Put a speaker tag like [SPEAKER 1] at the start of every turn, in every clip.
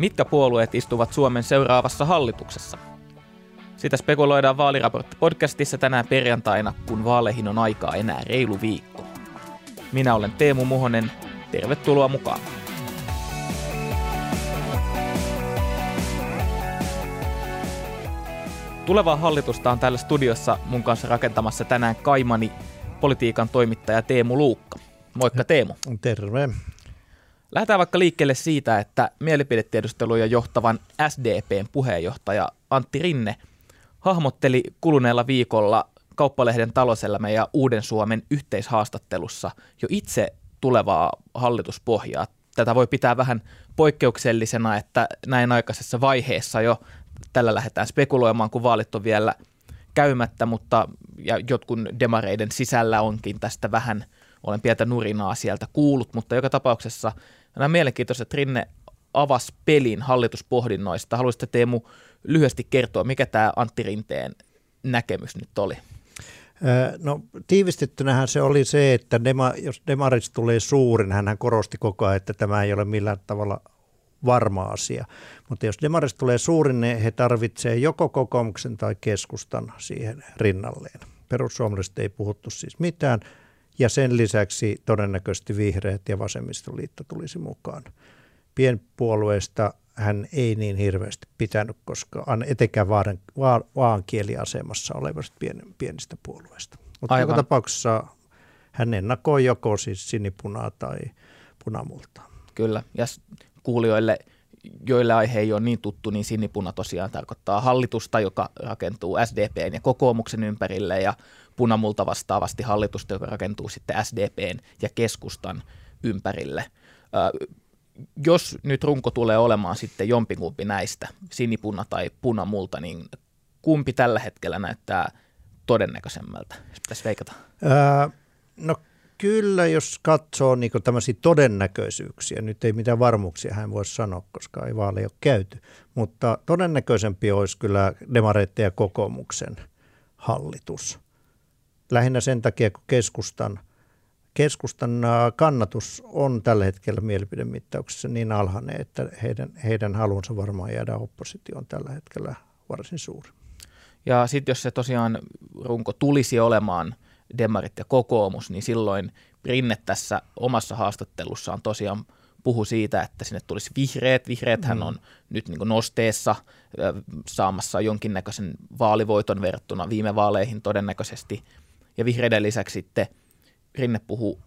[SPEAKER 1] Mitkä puolueet istuvat Suomen seuraavassa hallituksessa? Sitä spekuloidaan vaaliraportti podcastissa tänään perjantaina, kun vaaleihin on aikaa enää reilu viikko. Minä olen Teemu Muhonen. Tervetuloa mukaan. Tulevaa hallitusta on täällä studiossa mun kanssa rakentamassa tänään Kaimani politiikan toimittaja Teemu Luukka. Moikka Teemu.
[SPEAKER 2] Terve.
[SPEAKER 1] Lähdetään vaikka liikkeelle siitä, että mielipidetiedusteluja johtavan SDPn puheenjohtaja Antti Rinne hahmotteli kuluneella viikolla Kauppalehden talouselämä ja Uuden Suomen yhteishaastattelussa jo itse tulevaa hallituspohjaa. Tätä voi pitää vähän poikkeuksellisena, että näin aikaisessa vaiheessa jo tällä lähdetään spekuloimaan, kun vaalit on vielä käymättä, mutta ja jotkut demareiden sisällä onkin tästä vähän, olen pientä nurinaa sieltä kuullut, mutta joka tapauksessa nämä mielenkiintoiset, Rinne avasi pelin hallituspohdinnoista. Haluaisitte Teemu lyhyesti kertoa, mikä tämä Antti Rinteen näkemys nyt oli?
[SPEAKER 2] No tiivistettynähän se oli se, että dema, jos demarista tulee suurin, hän korosti koko ajan, että tämä ei ole millään tavalla varma asia. Mutta jos demarista tulee suurin, niin he tarvitsevat joko kokoomuksen tai keskustan siihen rinnalleen. Perussuomalaiset ei puhuttu siis mitään, ja sen lisäksi todennäköisesti vihreät ja vasemmistoliitto tulisi mukaan. Pienpuolueesta hän ei niin hirveästi pitänyt, koska etenkään vaan, vaan, vaan kieliasemassa olevasta pien, pienistä puolueista. Mutta joka tapauksessa hän ennakoi joko siis sinipunaa tai punamultaa.
[SPEAKER 1] Kyllä, ja kuulijoille, joille aihe ei ole niin tuttu, niin sinipuna tosiaan tarkoittaa hallitusta, joka rakentuu SDPn ja kokoomuksen ympärille, ja punamulta vastaavasti hallitusta, joka rakentuu sitten SDPn ja keskustan ympärille jos nyt runko tulee olemaan sitten jompikumpi näistä, sinipuna tai punamulta, niin kumpi tällä hetkellä näyttää todennäköisemmältä, pitäisi veikata? Ää,
[SPEAKER 2] no kyllä, jos katsoo niin tämmöisiä todennäköisyyksiä, nyt ei mitään varmuuksia hän voi sanoa, koska ei vaaleja ole käyty, mutta todennäköisempi olisi kyllä demareiden ja kokoomuksen hallitus. Lähinnä sen takia, kun keskustan – keskustan kannatus on tällä hetkellä mielipidemittauksessa niin alhainen, että heidän, heidän halunsa varmaan jäädä oppositioon tällä hetkellä varsin suuri.
[SPEAKER 1] Ja sitten jos se tosiaan runko tulisi olemaan demarit ja kokoomus, niin silloin Rinne tässä omassa haastattelussaan tosiaan puhu siitä, että sinne tulisi vihreät. Vihreät hän mm. on nyt niin nosteessa saamassa jonkinnäköisen vaalivoiton verrattuna viime vaaleihin todennäköisesti. Ja vihreiden lisäksi sitten – Rinne puhuu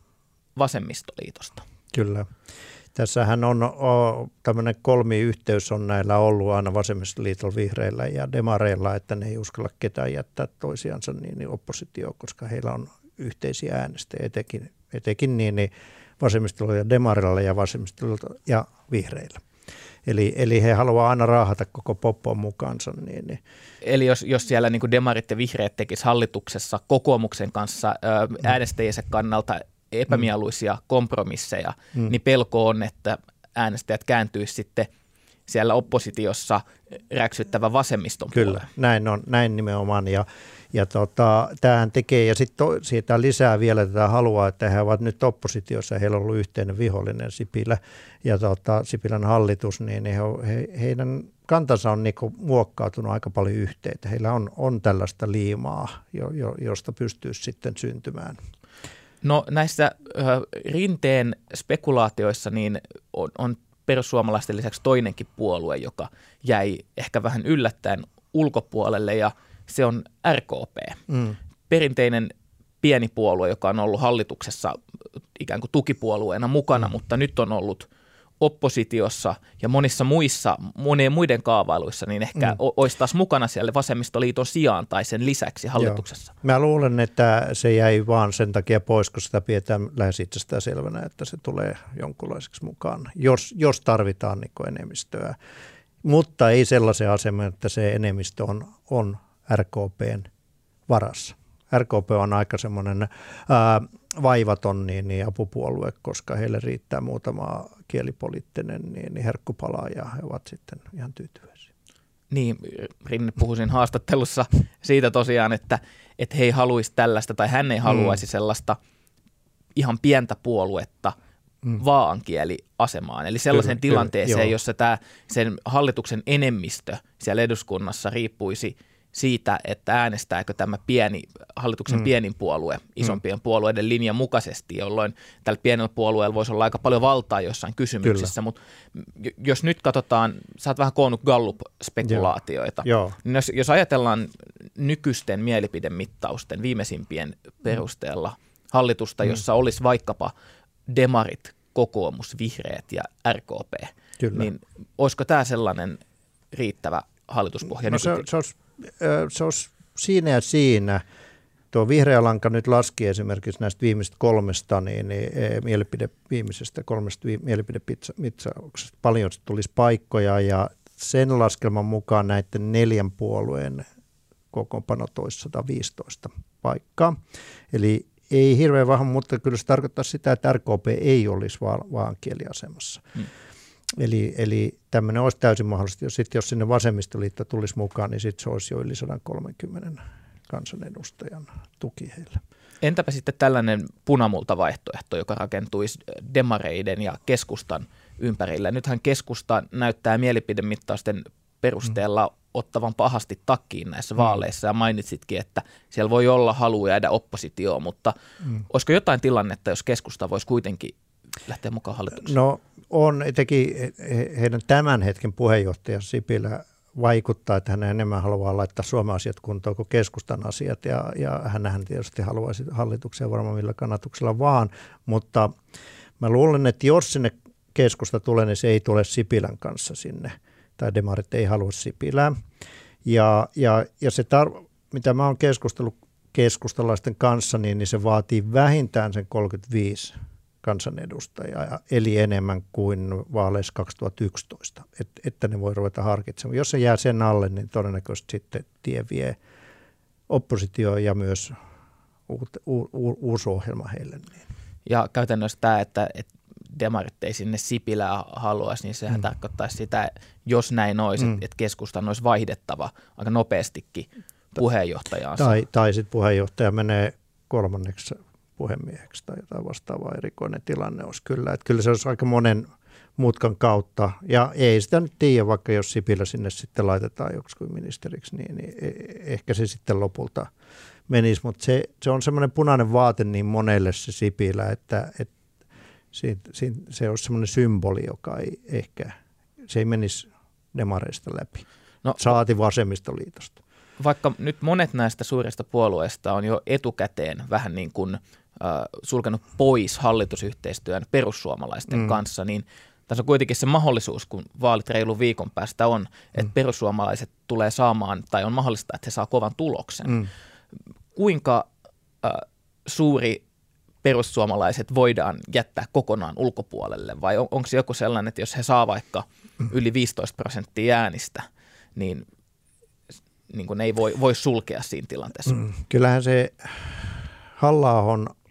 [SPEAKER 1] vasemmistoliitosta.
[SPEAKER 2] Kyllä. Tässähän on o, tämmöinen kolmiyhteys on näillä ollut aina vasemmistoliitolla, vihreillä ja demareilla, että ne ei uskalla ketään jättää toisiansa niin, niin oppositio, koska heillä on yhteisiä äänestäjiä, etenkin, etenkin niin, niin vasemmistoliitolla ja demarilla ja vasemmistoliitolla ja vihreillä. Eli, eli he haluaa aina raahata koko poppoon mukaansa. Niin, niin.
[SPEAKER 1] Eli jos, jos siellä niin demarit ja vihreät tekisivät hallituksessa kokoomuksen kanssa mm. äänestäjiensä kannalta epämieluisia kompromisseja, mm. niin pelko on, että äänestäjät kääntyisivät sitten siellä oppositiossa räksyttävä vasemmiston
[SPEAKER 2] Kyllä, puoleen. näin on, näin nimenomaan. Ja, ja tota, tämähän tekee, ja sitten siitä lisää vielä tätä halua, että he ovat nyt oppositiossa, heillä on ollut yhteinen vihollinen Sipilä ja tota, Sipilän hallitus, niin he, he, heidän kantansa on niin muokkautunut aika paljon yhteen. Heillä on, on tällaista liimaa, jo, jo, josta pystyy sitten syntymään.
[SPEAKER 1] No näissä rinteen spekulaatioissa niin on, on perussuomalaisten lisäksi toinenkin puolue, joka jäi ehkä vähän yllättäen ulkopuolelle ja – se on RKP. Mm. Perinteinen pieni puolue, joka on ollut hallituksessa ikään kuin tukipuolueena mukana, mm. mutta nyt on ollut oppositiossa ja monissa muissa, monien muiden kaavailuissa, niin ehkä mm. olisi taas mukana siellä vasemmistoliiton sijaan tai sen lisäksi hallituksessa.
[SPEAKER 2] Joo. Mä luulen, että se jäi vaan sen takia pois, kun sitä pidetään lähes itsestään selvänä, että se tulee jonkunlaiseksi mukaan, jos, jos tarvitaan niin enemmistöä. Mutta ei sellaisen aseman, että se enemmistö on, on RKPn varassa. RKP on aika semmoinen vaivaton niin, niin apupuolue, koska heille riittää muutama kielipoliittinen niin, niin herkkupala ja he ovat sitten ihan tyytyväisiä.
[SPEAKER 1] Niin, Rinne puhui siinä haastattelussa siitä tosiaan, että, että he ei haluaisi tällaista tai hän ei haluaisi mm. sellaista ihan pientä puoluetta mm. vaankieliasemaan. Eli sellaisen kyllä, tilanteeseen, kyllä, jossa tämä, sen hallituksen enemmistö siellä eduskunnassa riippuisi siitä, että äänestääkö tämä pieni, hallituksen mm. pienin puolue isompien mm. puolueiden linjan mukaisesti, jolloin tällä pienellä puolueella voisi olla aika paljon valtaa jossain kysymyksissä, mutta jos nyt katsotaan, sä oot vähän koonnut Gallup-spekulaatioita, Joo. Niin jos, jos ajatellaan nykyisten mielipidemittausten viimeisimpien perusteella hallitusta, mm. jossa olisi vaikkapa demarit, kokoomus, vihreät ja RKP, Kyllä. niin olisiko tämä sellainen riittävä hallituspohja?
[SPEAKER 2] No se, se, olisi, se olisi siinä ja siinä. Tuo vihreä lanka nyt laski esimerkiksi näistä viimeisistä kolmesta, niin, niin mielipide, viimeisestä kolmesta vi, mielipidepitsauksesta paljon tulisi paikkoja ja sen laskelman mukaan näiden neljän puolueen kokoonpano toisi 115 paikkaa. Eli ei hirveän vahva, mutta kyllä se tarkoittaa sitä, että RKP ei olisi vaan, vaan kieliasemassa. Hmm. Eli, eli tämmöinen olisi täysin mahdollista. Jos, sit, jos sinne vasemmistoliitto tulisi mukaan, niin sitten se olisi jo yli 130 kansanedustajan tuki heille.
[SPEAKER 1] Entäpä sitten tällainen punamulta vaihtoehto, joka rakentuisi demareiden ja keskustan ympärille? Nythän keskusta näyttää mielipidemittausten perusteella mm ottavan pahasti takkiin näissä mm. vaaleissa ja mainitsitkin, että siellä voi olla halu jäädä oppositioon, mutta mm. olisiko jotain tilannetta, jos keskusta voisi kuitenkin lähteä mukaan hallitukseen?
[SPEAKER 2] No on, etenkin heidän tämän hetken puheenjohtaja Sipilä vaikuttaa, että hän enemmän haluaa laittaa Suomen asiat kuntoon kuin keskustan asiat ja, ja hän tietysti haluaisi hallituksia varmaan millä kannatuksella vaan, mutta mä luulen, että jos sinne keskusta tulee, niin se ei tule Sipilän kanssa sinne – tai demarit ei halua Sipilää. Ja, ja, ja se, tar- mitä mä oon keskustellut keskustalaisten kanssa, niin, niin se vaatii vähintään sen 35 kansanedustajaa, eli enemmän kuin vaaleissa 2011, et, että ne voi ruveta harkitsemaan. Jos se jää sen alle, niin todennäköisesti sitten tie vie oppositioon ja myös uut, u, u, uusi ohjelma heille. Niin.
[SPEAKER 1] Ja käytännössä tämä, että, että demarit ei sinne Sipilää haluaisi, niin sehän mm. tarkoittaisi sitä, jos näin olisi, mm. että keskustan olisi vaihdettava aika nopeastikin puheenjohtajaansa.
[SPEAKER 2] Tai, tai sitten puheenjohtaja menee kolmanneksi puhemieheksi tai jotain vastaavaa erikoinen tilanne olisi kyllä. Että kyllä se olisi aika monen mutkan kautta. Ja ei sitä nyt tiedä, vaikka jos Sipilä sinne sitten laitetaan joksikin ministeriksi, niin, niin e- ehkä se sitten lopulta menisi. Mutta se, se on semmoinen punainen vaate niin monelle se Sipilä, että, että siitä, siitä, se olisi semmoinen symboli, joka ei ehkä, se ei menisi demareista läpi. No, Saati vasemmistoliitosta.
[SPEAKER 1] Vaikka nyt monet näistä suurista puolueista on jo etukäteen vähän niin kuin sulkenut pois hallitusyhteistyön perussuomalaisten mm. kanssa, niin tässä on kuitenkin se mahdollisuus, kun vaalit reilu viikon päästä on, että mm. perussuomalaiset tulee saamaan, tai on mahdollista, että he saa kovan tuloksen. Mm. Kuinka äh, suuri perussuomalaiset voidaan jättää kokonaan ulkopuolelle vai on, onko se joku sellainen, että jos he saa vaikka yli 15 prosenttia äänistä, niin, niin kuin ei voi, voi sulkea siinä tilanteessa? Mm,
[SPEAKER 2] kyllähän se halla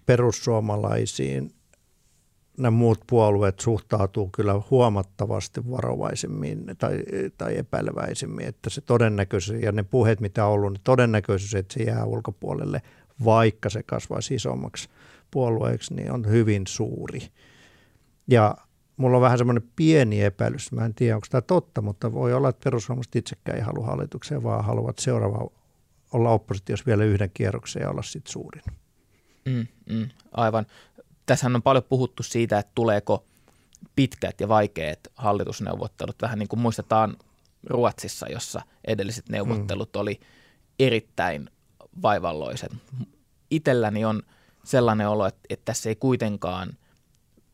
[SPEAKER 2] perussuomalaisiin nämä muut puolueet suhtautuu kyllä huomattavasti varovaisemmin tai, tai epäileväisemmin, että se todennäköisyys ja ne puheet, mitä on ollut, niin todennäköisyys, että se jää ulkopuolelle, vaikka se kasvaisi isommaksi – puolueeksi, niin on hyvin suuri. Ja mulla on vähän semmoinen pieni epäilys, mä en tiedä onko tämä totta, mutta voi olla, että perussuomalaiset itsekään ei halua hallitukseen, vaan haluavat seuraava olla oppositiossa vielä yhden kierroksen ja olla sitten suurin.
[SPEAKER 1] Mm, mm, aivan. Tässähän on paljon puhuttu siitä, että tuleeko pitkät ja vaikeat hallitusneuvottelut, vähän niin kuin muistetaan Ruotsissa, jossa edelliset neuvottelut mm. oli erittäin vaivalloiset. Itselläni on – sellainen olo, että, että tässä ei kuitenkaan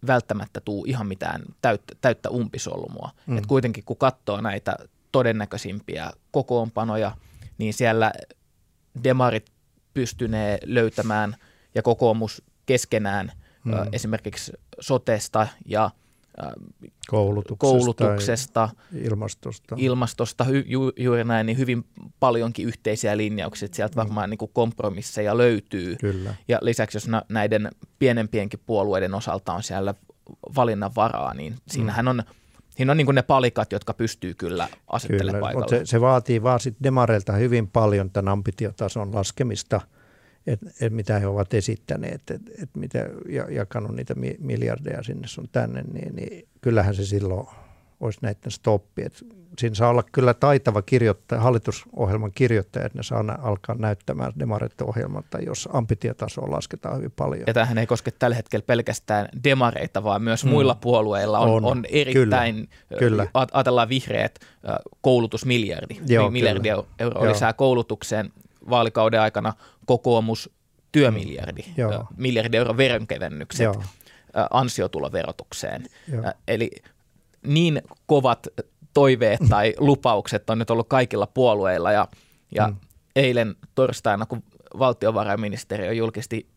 [SPEAKER 1] välttämättä tuu ihan mitään täyttä, täyttä umpisolmua. Mm. Et kuitenkin kun katsoo näitä todennäköisimpiä kokoonpanoja, niin siellä demarit pystynee löytämään ja kokoomus keskenään mm. ö, esimerkiksi sotesta ja –
[SPEAKER 2] koulutuksesta,
[SPEAKER 1] koulutuksesta
[SPEAKER 2] ilmastosta,
[SPEAKER 1] ilmastosta hy, ju, juuri näin, niin hyvin paljonkin yhteisiä linjauksia. Sieltä mm. varmaan niin kuin kompromisseja löytyy.
[SPEAKER 2] Kyllä.
[SPEAKER 1] Ja lisäksi, jos näiden pienempienkin puolueiden osalta on siellä valinnan varaa, niin siinähän mm. on Siinä on niin ne palikat, jotka pystyy kyllä asettelemaan paikalle.
[SPEAKER 2] Se, se vaatii vaan sitten demareilta hyvin paljon tämän ambitiotason laskemista, et, et mitä he ovat esittäneet, että et mitä jakanut niitä miljardeja sinne sun tänne, niin, niin kyllähän se silloin olisi näiden stoppi. Et siinä saa olla kyllä taitava kirjoittaja, hallitusohjelman kirjoittaja, että ne saa alkaa näyttämään demareiden ohjelmalta, jos ambitietasoa lasketaan hyvin paljon.
[SPEAKER 1] Ja tämähän ei koske tällä hetkellä pelkästään demareita, vaan myös mm. muilla puolueilla on, on, on erittäin, kyllä, kyllä. ajatellaan vihreät, koulutusmiljardi, Joo, miljardi euroa lisää koulutukseen vaalikauden aikana kokoomus työmiljardi, Joo. miljardi euron veronkevennykset Joo. ansiotuloverotukseen. Joo. Eli niin kovat toiveet tai lupaukset on nyt ollut kaikilla puolueilla ja, ja mm. eilen torstaina, kun valtiovarainministeriö julkisti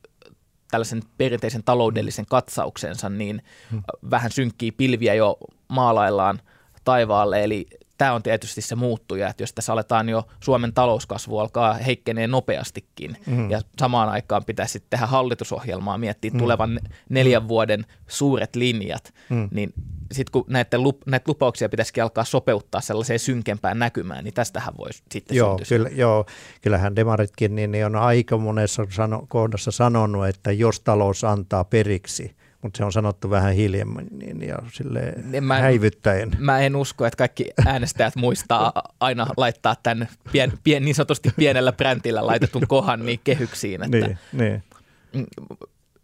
[SPEAKER 1] tällaisen perinteisen taloudellisen katsauksensa, niin mm. vähän synkkii pilviä jo maalaillaan taivaalle, eli tämä on tietysti se muuttuja, että jos tässä aletaan jo Suomen talouskasvu alkaa heikkenee nopeastikin mm. ja samaan aikaan pitäisi sitten tehdä hallitusohjelmaa, miettiä mm. tulevan neljän vuoden suuret linjat, mm. niin sitten kun näitä, lup, näitä lupauksia pitäisikin alkaa sopeuttaa sellaiseen synkempään näkymään, niin tästähän voisi sitten
[SPEAKER 2] joo, syntyä. Kyllä, joo, kyllähän demaritkin niin, niin on aika monessa sano, kohdassa sanonut, että jos talous antaa periksi – mutta se on sanottu vähän hiljemmin niin, ja sille mä en, häivyttäen.
[SPEAKER 1] Mä en usko, että kaikki äänestäjät muistaa aina laittaa tämän pien, pien, niin sanotusti pienellä brändillä laitetun kohan niin kehyksiin. Että niin, niin.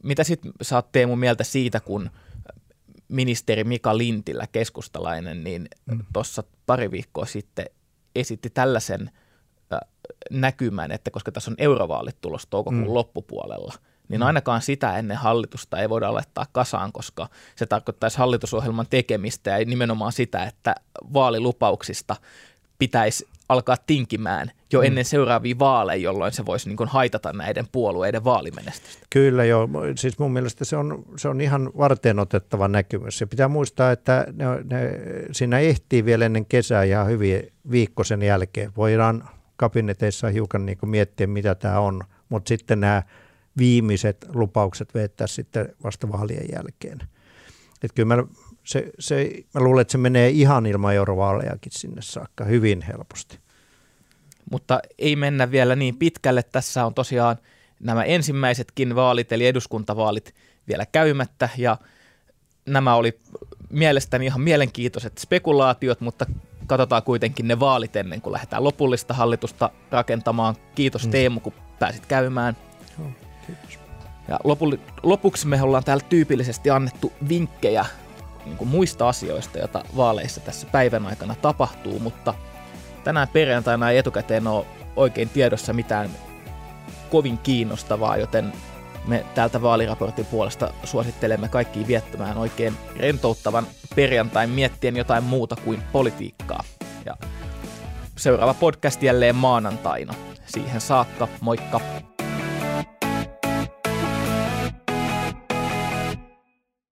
[SPEAKER 1] Mitä sitten sä oot Teemu mieltä siitä, kun ministeri Mika Lintilä, keskustalainen, niin mm. tuossa pari viikkoa sitten esitti tällaisen näkymän, että koska tässä on eurovaalit tulossa toukokuun mm. loppupuolella – niin mm. ainakaan sitä ennen hallitusta ei voida laittaa kasaan, koska se tarkoittaisi hallitusohjelman tekemistä ja nimenomaan sitä, että vaalilupauksista pitäisi alkaa tinkimään jo mm. ennen seuraavia vaaleja, jolloin se voisi niin haitata näiden puolueiden vaalimenestystä.
[SPEAKER 2] Kyllä joo, siis mun mielestä se on, se on ihan varten otettava näkymys. Ja pitää muistaa, että ne, ne, siinä ehtii vielä ennen kesää ihan hyvin viikko sen jälkeen. Voidaan kabineteissa hiukan niin miettiä, mitä tämä on, mutta sitten nämä viimeiset lupaukset vettää sitten vasta vaalien jälkeen. Et kyllä mä, se, se, mä luulen, että se menee ihan ilman eurovaalejakin sinne saakka hyvin helposti.
[SPEAKER 1] Mutta ei mennä vielä niin pitkälle. Tässä on tosiaan nämä ensimmäisetkin vaalit, eli eduskuntavaalit vielä käymättä, ja nämä oli mielestäni ihan mielenkiintoiset spekulaatiot, mutta katsotaan kuitenkin ne vaalit ennen kuin lähdetään lopullista hallitusta rakentamaan. Kiitos mm. Teemu, kun pääsit käymään. Joo. Kiitos. Ja lopu, lopuksi me ollaan täällä tyypillisesti annettu vinkkejä niin kuin muista asioista, joita vaaleissa tässä päivän aikana tapahtuu, mutta tänään perjantaina ei etukäteen ole oikein tiedossa mitään kovin kiinnostavaa, joten me täältä vaaliraportin puolesta suosittelemme kaikki viettämään oikein rentouttavan perjantain miettien jotain muuta kuin politiikkaa. Ja seuraava podcast jälleen maanantaina. Siihen saakka, moikka!